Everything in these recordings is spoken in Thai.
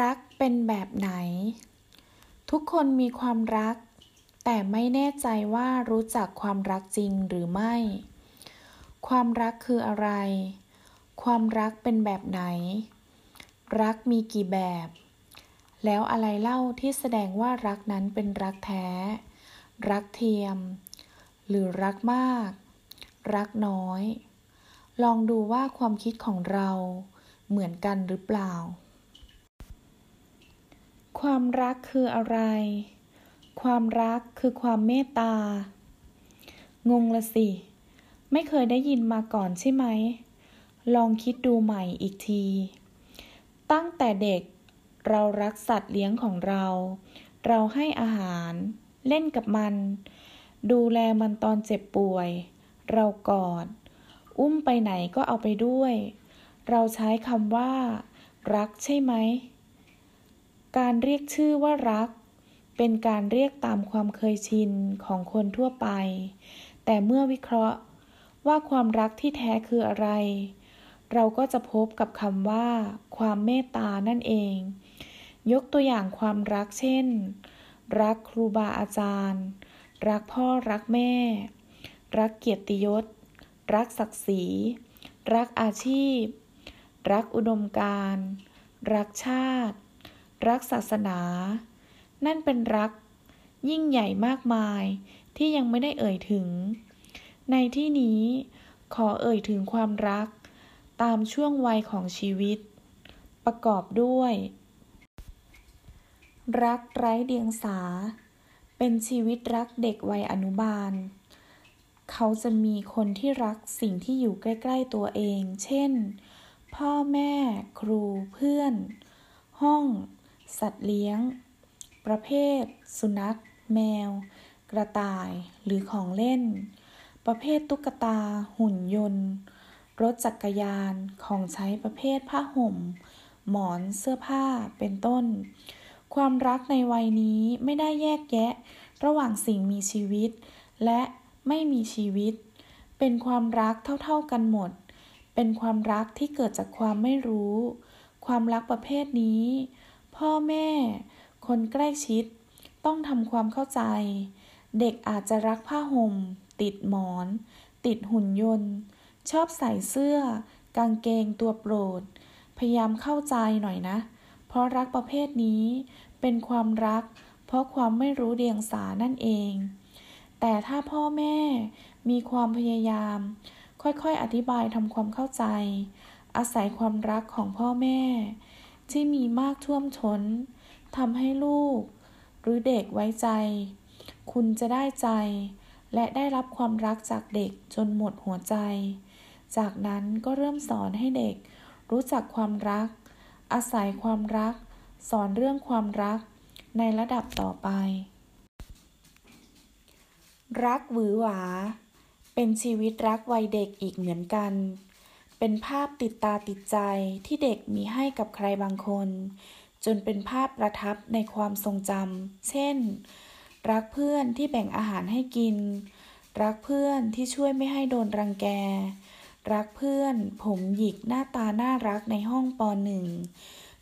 รักเป็นแบบไหน ทุกคนมีความรัก แต่ไม่แน่ใจว่ารู้จักความรักจริงหรือไม่ ความรักคืออะไร ความรักเป็นแบบไหน รักมีกี่แบบ แล้วอะไรเล่าที่แสดงว่ารักนั้นเป็นรักแท้ รักเทียม หรือรักมาก รักน้อย ลองดูว่าความคิดของเราเหมือนกันหรือเปล่า ความรักคืออะไร ความรักคือความเมตตา งงละสิ ไม่เคยได้ยินมาก่อนใช่ไหม ลองคิดดูใหม่อีกที ตั้งแต่เด็กเรารักสัตว์เลี้ยงของเรา เราให้อาหาร เล่นกับมัน ดูแลมันตอนเจ็บป่วย เรากอด อุ้มไปไหนก็เอาไปด้วย เราใช้คำว่า รักใช่ไหม การเรียกชื่อว่ารัก เป็นการเรียกตามความเคยชินของคนทั่วไป แต่เมื่อวิเคราะห์ว่าความรักที่แท้คืออะไร เราก็จะพบกับคำว่า ความเมตตานั่นเอง ยกตัวอย่างความรักเช่น รักครูบาอาจารย์ รักพ่อรักแม่ รักเกียรติยศ รักศักดิ์ศรี รักอาชีพ รักอุดมการ รักชาติ รักศาสนา นั่นเป็นรัก ยิ่งใหญ่มากมายที่ยังไม่ได้เอ่ยถึง ในที่นี้ขอเอ่ยถึงความรัก ตามช่วงวัยของชีวิต ประกอบด้วย รักไร้เดียงสา เป็นชีวิตรักเด็กวัยอนุบาล เขาจะมีคนที่รักสิ่งที่อยู่ใกล้ๆตัวเอง เช่น พ่อแม่ ครูเพื่อน ห้อง สัตว์เลี้ยง ประเภท สุนัข แมว กระต่าย หรือของเล่น ประเภทตุ๊กตา หุ่นยนต์ รถจักรยาน ของใช้ประเภทผ้าห่ม หมอน เสื้อผ้า เป็นต้น ความรักในวัยนี้ไม่ได้แยกแยะ ระหว่างสิ่งมีชีวิต และไม่มีชีวิต เป็นความรักเท่าๆกันหมด เป็นความรักที่เกิดจากความไม่รู้ ความรักประเภทนี้ พ่อแม่ คนใกล้ชิด ต้องทำความเข้าใจ เด็กอาจจะรักผ้าห่ม ติดหมอน ติดหุ่นยนต์ ชอบใส่เสื้อ กางเกงตัวโปรด พยายามเข้าใจหน่อยนะ เพราะรักประเภทนี้ เป็นความรัก เพราะความไม่รู้เดียงสานั่นเอง แต่ถ้าพ่อแม่มีความพยายาม ค่อยๆอธิบายทำความเข้าใจ อาศัยความรักของพ่อแม่ ที่มีมากท่วมท้นทำให้ลูก หรือเด็กไว้ใจ คุณจะได้ใจ และได้รับความรักจากเด็กจนหมดหัวใจ จากนั้นก็เริ่มสอนให้เด็ก รู้จักความรัก อาศัยความรัก สอนเรื่องความรัก ในระดับต่อไป รักหวือหวา เป็นชีวิตรักวัยเด็กอีกเหมือนกัน เป็นภาพติดตาติดใจที่เด็กมีให้กับใครบางคน จนเป็นภาพประทับในความทรงจำเช่น รักเพื่อนที่แบ่งอาหารให้กิน รักเพื่อนที่ช่วยไม่ให้โดนรังแก รักเพื่อนผมหยิกหน้าตาน่ารักในห้องปหนึ่ง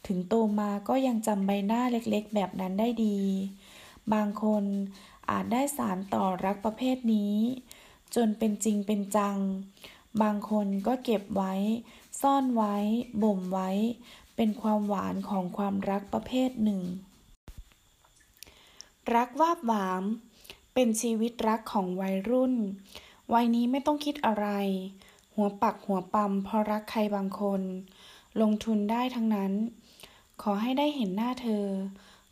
ถึงโตมาก็ยังจำใบหน้าเล็กๆ แบบนั้นได้ดี บางคนอาจได้สารต่อรักประเภทนี้ จนเป็นจริงเป็นจัง บางคนก็เก็บไว้ ซ่อนไว้ บ่มไว้ เป็นความหวานของความรักประเภทหนึ่ง รักวาบหวาม เป็นชีวิตรักของวัยรุ่น วัยนี้ไม่ต้องคิดอะไร หัวปักหัวปั๊มเพราะรักใครบางคน ลงทุนได้ทั้งนั้น ขอให้ได้เห็นหน้าเธอ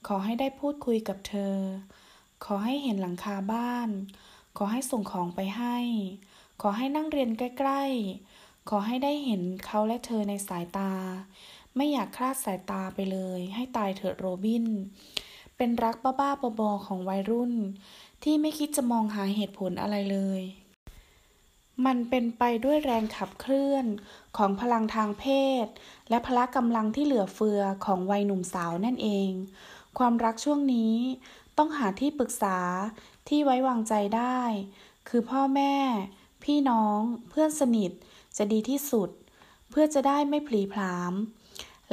ขอให้ได้พูดคุยกับเธอ ขอให้เห็นหลังคาบ้าน ขอให้ส่งของไปให้ ขอให้นั่งเรียนใกล้ๆ ขอให้ได้เห็นเขาและเธอในสายตา ไม่อยากคลาดสายตาไปเลย ให้ตายเถิดโรบิน เป็นรักบ้าๆบอๆของวัยรุ่น ที่ไม่คิดจะมองหาเหตุผลอะไรเลย มันเป็นไปด้วยแรงขับเคลื่อนของพลังทางเพศ และพละกำลังที่เหลือเฟือของวัยหนุ่มสาวนั่นเอง ความรักช่วงนี้ต้องหาที่ปรึกษาที่ไว้วางใจได้ คือพ่อแม่ พี่น้องเพื่อนสนิทจะดีที่สุด เพื่อจะได้ไม่ผลีผลาม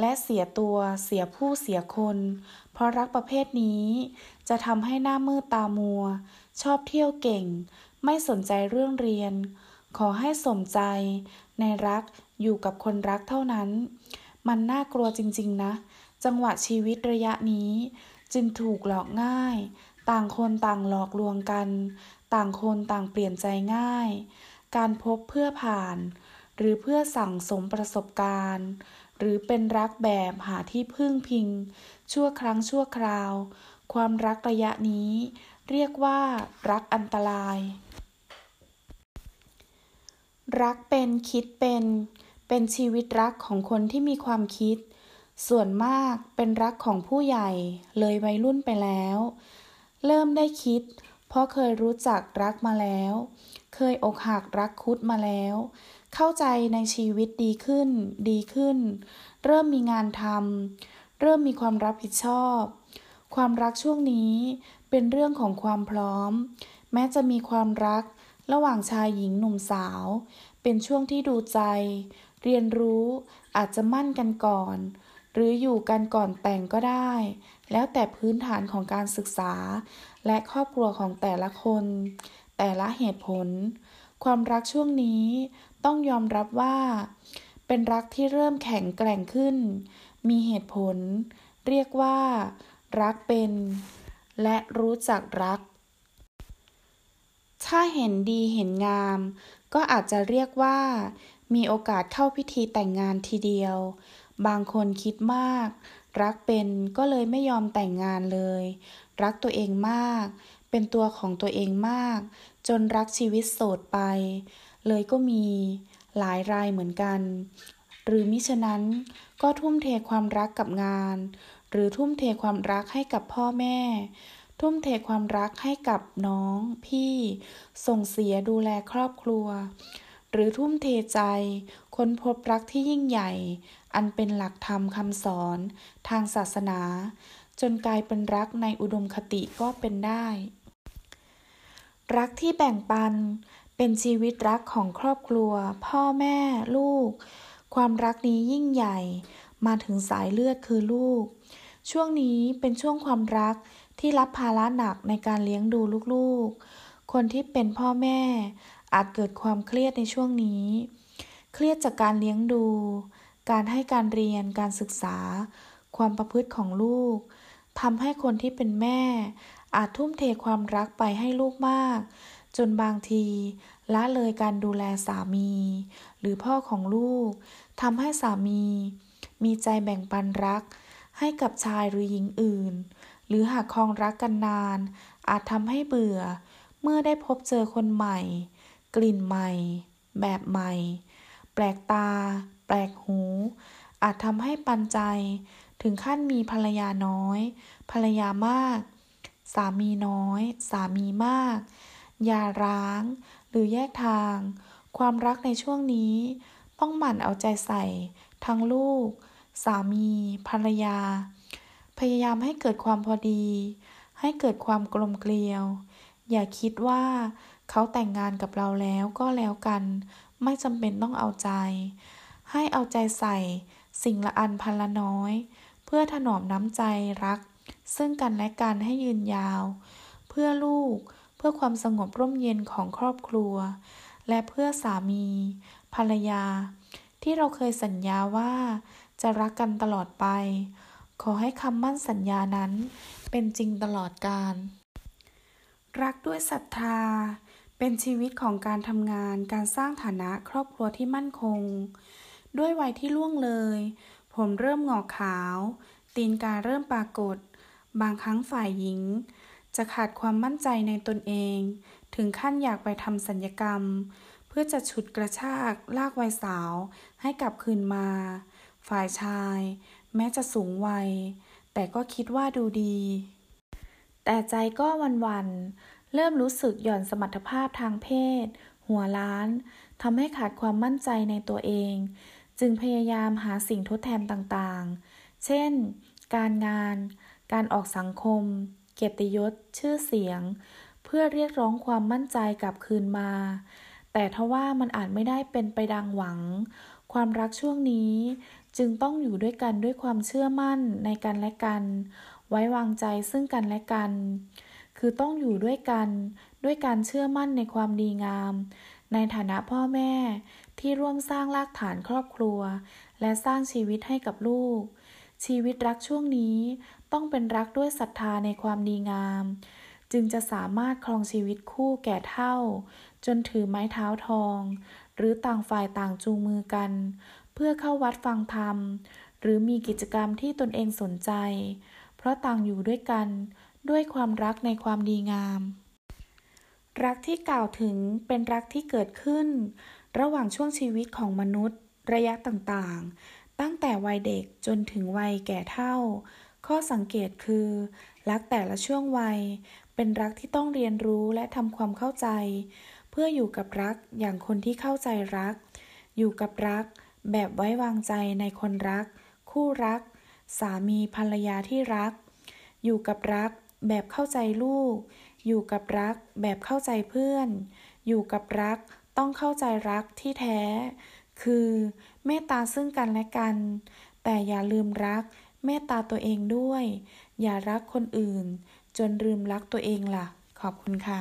และเสียตัวเสียผู้เสียคน เพราะรักประเภทนี้จะทำให้หน้ามืดตามัว ชอบเที่ยวเก่ง ไม่สนใจเรื่องเรียน ขอให้สมใจ ในรักอยู่กับคนรักเท่านั้น มันน่ากลัวจริงๆนะ จังหวะชีวิตระยะนี้ จึงถูกหลอกง่าย ต่างคนต่างหลอกลวงกัน ต่างคนต่างเปลี่ยนใจง่าย การพบเพื่อผ่าน หรือเพื่อสั่งสมประสบการณ์ หรือเป็นรักแบบหาที่พึ่งพิง ชั่วครั้งชั่วคราว ความรักระยะนี้ เรียกว่า รักอันตราย รักเป็นคิดเป็น เป็นชีวิตรักของคนที่มีความคิด ส่วนมากเป็นรักของผู้ใหญ่ เลยวัยรุ่นไปแล้ว เริ่มได้คิด เพราะเคยรู้จักรักมาแล้ว เคยอกหักรักคุดมาแล้ว เข้าใจในชีวิตดีขึ้น ดีขึ้น เริ่มมีงานทำเริ่มมีความรับผิดชอบ ความรักช่วงนี้เป็นเรื่องของความพร้อม แม้จะมีความรักระหว่างชายหญิงหนุ่มสาว เป็นช่วงที่ดูใจ เรียนรู้อาจจะมั่นกันก่อน หรืออยู่กันก่อนแต่งก็ได้ แล้วแต่พื้นฐานของการศึกษา และครอบครัวของแต่ละคน แต่ละเหตุผล ความรักช่วงนี้ต้องยอมรับว่า เป็นรักที่เริ่มแข็งแกร่งขึ้น มีเหตุผล เรียกว่า รักเป็น และรู้จักรัก ถ้าเห็นดีเห็นงาม ก็อาจจะเรียกว่า มีโอกาสเข้าพิธีแต่งงานทีเดียว บางคนคิดมาก รักเป็นก็เลยไม่ยอมแต่งงานเลย รักตัวเองมาก เป็นตัวของตัวเองมาก จนรักชีวิตโสดไป เลยก็มีหลายรายเหมือนกัน หรือมิฉะนั้นก็ทุ่มเทความรักกับงาน หรือทุ่มเทความรักให้กับพ่อแม่ ทุ่มเทความรักให้กับน้อง พี่ ส่งเสียดูแลครอบครัว หรือทุ่มเทใจ ค้นพบรักที่ยิ่งใหญ่ อันเป็นหลักธรรมคำสอนทางศาสนา จนกลายเป็นรักในอุดมคติก็เป็นได้ รักที่แบ่งปันเป็นชีวิตรักของครอบครัว พ่อแม่ลูก ความรักนี้ยิ่งใหญ่ มาถึงสายเลือดคือลูก ช่วงนี้เป็นช่วงความรักที่รับภาระหนักในการเลี้ยงดูลูกๆ คนที่เป็นพ่อแม่อาจเกิดความเครียดในช่วงนี้ เครียดจากการเลี้ยงดู การให้การเรียนการศึกษา ความประพฤติของลูกทำให้คนที่เป็นแม่ อาจทุ่มเทความรักไปให้ลูกมาก จนบางทีละเลยการดูแลสามี หรือพ่อของลูกทำให้สามี มีใจแบ่งปันรัก ให้กับชายหรือหญิงอื่น หรือหากคลองรักกันนาน อาจทำให้เบื่อ เมื่อได้พบเจอคนใหม่ กลิ่นใหม่ แบบใหม่ แปลกตา แปลกหู อาจทำให้ปันใจ ถึงขั้นมีภรรยาน้อย ภรรยามาก สามีน้อย สามีมากอย่าร้าง หรือแยกทาง ความรักในช่วงนี้ ต้องหมั่นเอาใจใส่ ทั้งลูก สามี ภรรยา พยายามให้เกิดความพอดี ให้เกิดความกลมเกลียว อย่าคิดว่าเขาแต่งงานกับเราแล้วก็แล้วกัน ไม่จำเป็นต้องเอาใจ ให้เอาใจใส่ สิ่งละอันพันละน้อย เพื่อถนอมน้ำใจรัก ซึ่งกันและกันให้ยืนยาว เพื่อลูก เพื่อความสงบร่มเย็นของครอบครัว และเพื่อสามี ภรรยา ที่เราเคยสัญญาว่าจะรักกันตลอดไป ขอให้คำมั่นสัญญานั้นเป็นจริงตลอดกาลรักด้วยศรัทธา เป็นชีวิตของการทำงาน การสร้างฐานะครอบครัวที่มั่นคง ด้วยวัยที่ล่วงเลย ผมเริ่มหงอกขาว ตีนกาเริ่มปรากฏ บางครั้งฝ่ายหญิง จะขาดความมั่นใจในตนเอง ถึงขั้นอยากไปทำสัญญกรรม เพื่อจะฉุดกระชากลากวัยสาวให้กลับคืนมา ฝ่ายชาย แม้จะสูงวัย แต่ก็คิดว่าดูดี แต่ใจก็วันๆเริ่มรู้สึกหย่อนสมรรถภาพทางเพศ หัวล้านทำให้ขาดความมั่นใจในตัวเอง จึงพยายามหาสิ่งทดแทนต่างๆ เช่น การงาน การออกสังคม เกียรติยศ ชื่อเสียง เพื่อเรียกร้องความมั่นใจกลับคืนมา แต่ทว่ามันอาจไม่ได้เป็นไปดังหวัง ความรักช่วงนี้จึงต้องอยู่ด้วยกันด้วยความเชื่อมั่นในกันและกัน ไว้วางใจซึ่งกันและกัน คือต้องอยู่ด้วยกันด้วยการเชื่อมั่นในความดีงาม ในฐานะพ่อแม่ ที่ร่วมสร้างรากฐานครอบครัว และสร้างชีวิตให้กับลูก ชีวิตรักช่วงนี้ต้องเป็นรักด้วยศรัทธาในความดีงาม จึงจะสามารถครองชีวิตคู่แก่เท่า จนถือไม้เท้าทอง หรือต่างฝ่ายต่างจูงมือกัน เพื่อเข้าวัดฟังธรรม หรือมีกิจกรรมที่ตนเองสนใจ เพราะต่างอยู่ด้วยกันด้วยความรักในความดีงาม รักที่กล่าวถึงเป็นรักที่เกิดขึ้น ระหว่างช่วงชีวิตของมนุษย์ ระยะต่างๆ ตั้งแต่วัยเด็กจนถึงวัยแก่เท่า ข้อสังเกตคือ รักแต่ละช่วงวัย เป็นรักที่ต้องเรียนรู้และทำความเข้าใจ เพื่ออยู่กับรักอย่างคนที่เข้าใจรัก อยู่กับรัก แบบไว้วางใจในคนรัก คู่รัก สามีภรรยาที่รัก อยู่กับรักแบบเข้าใจลูก อยู่กับรักแบบเข้าใจเพื่อน อยู่กับรัก ต้องเข้าใจรักที่แท้ คือเมตตาซึ่งกันและกัน แต่อย่าลืมรักเมตตาตัวเองด้วย อย่ารักคนอื่น จนลืมรักตัวเองล่ะ ขอบคุณค่ะ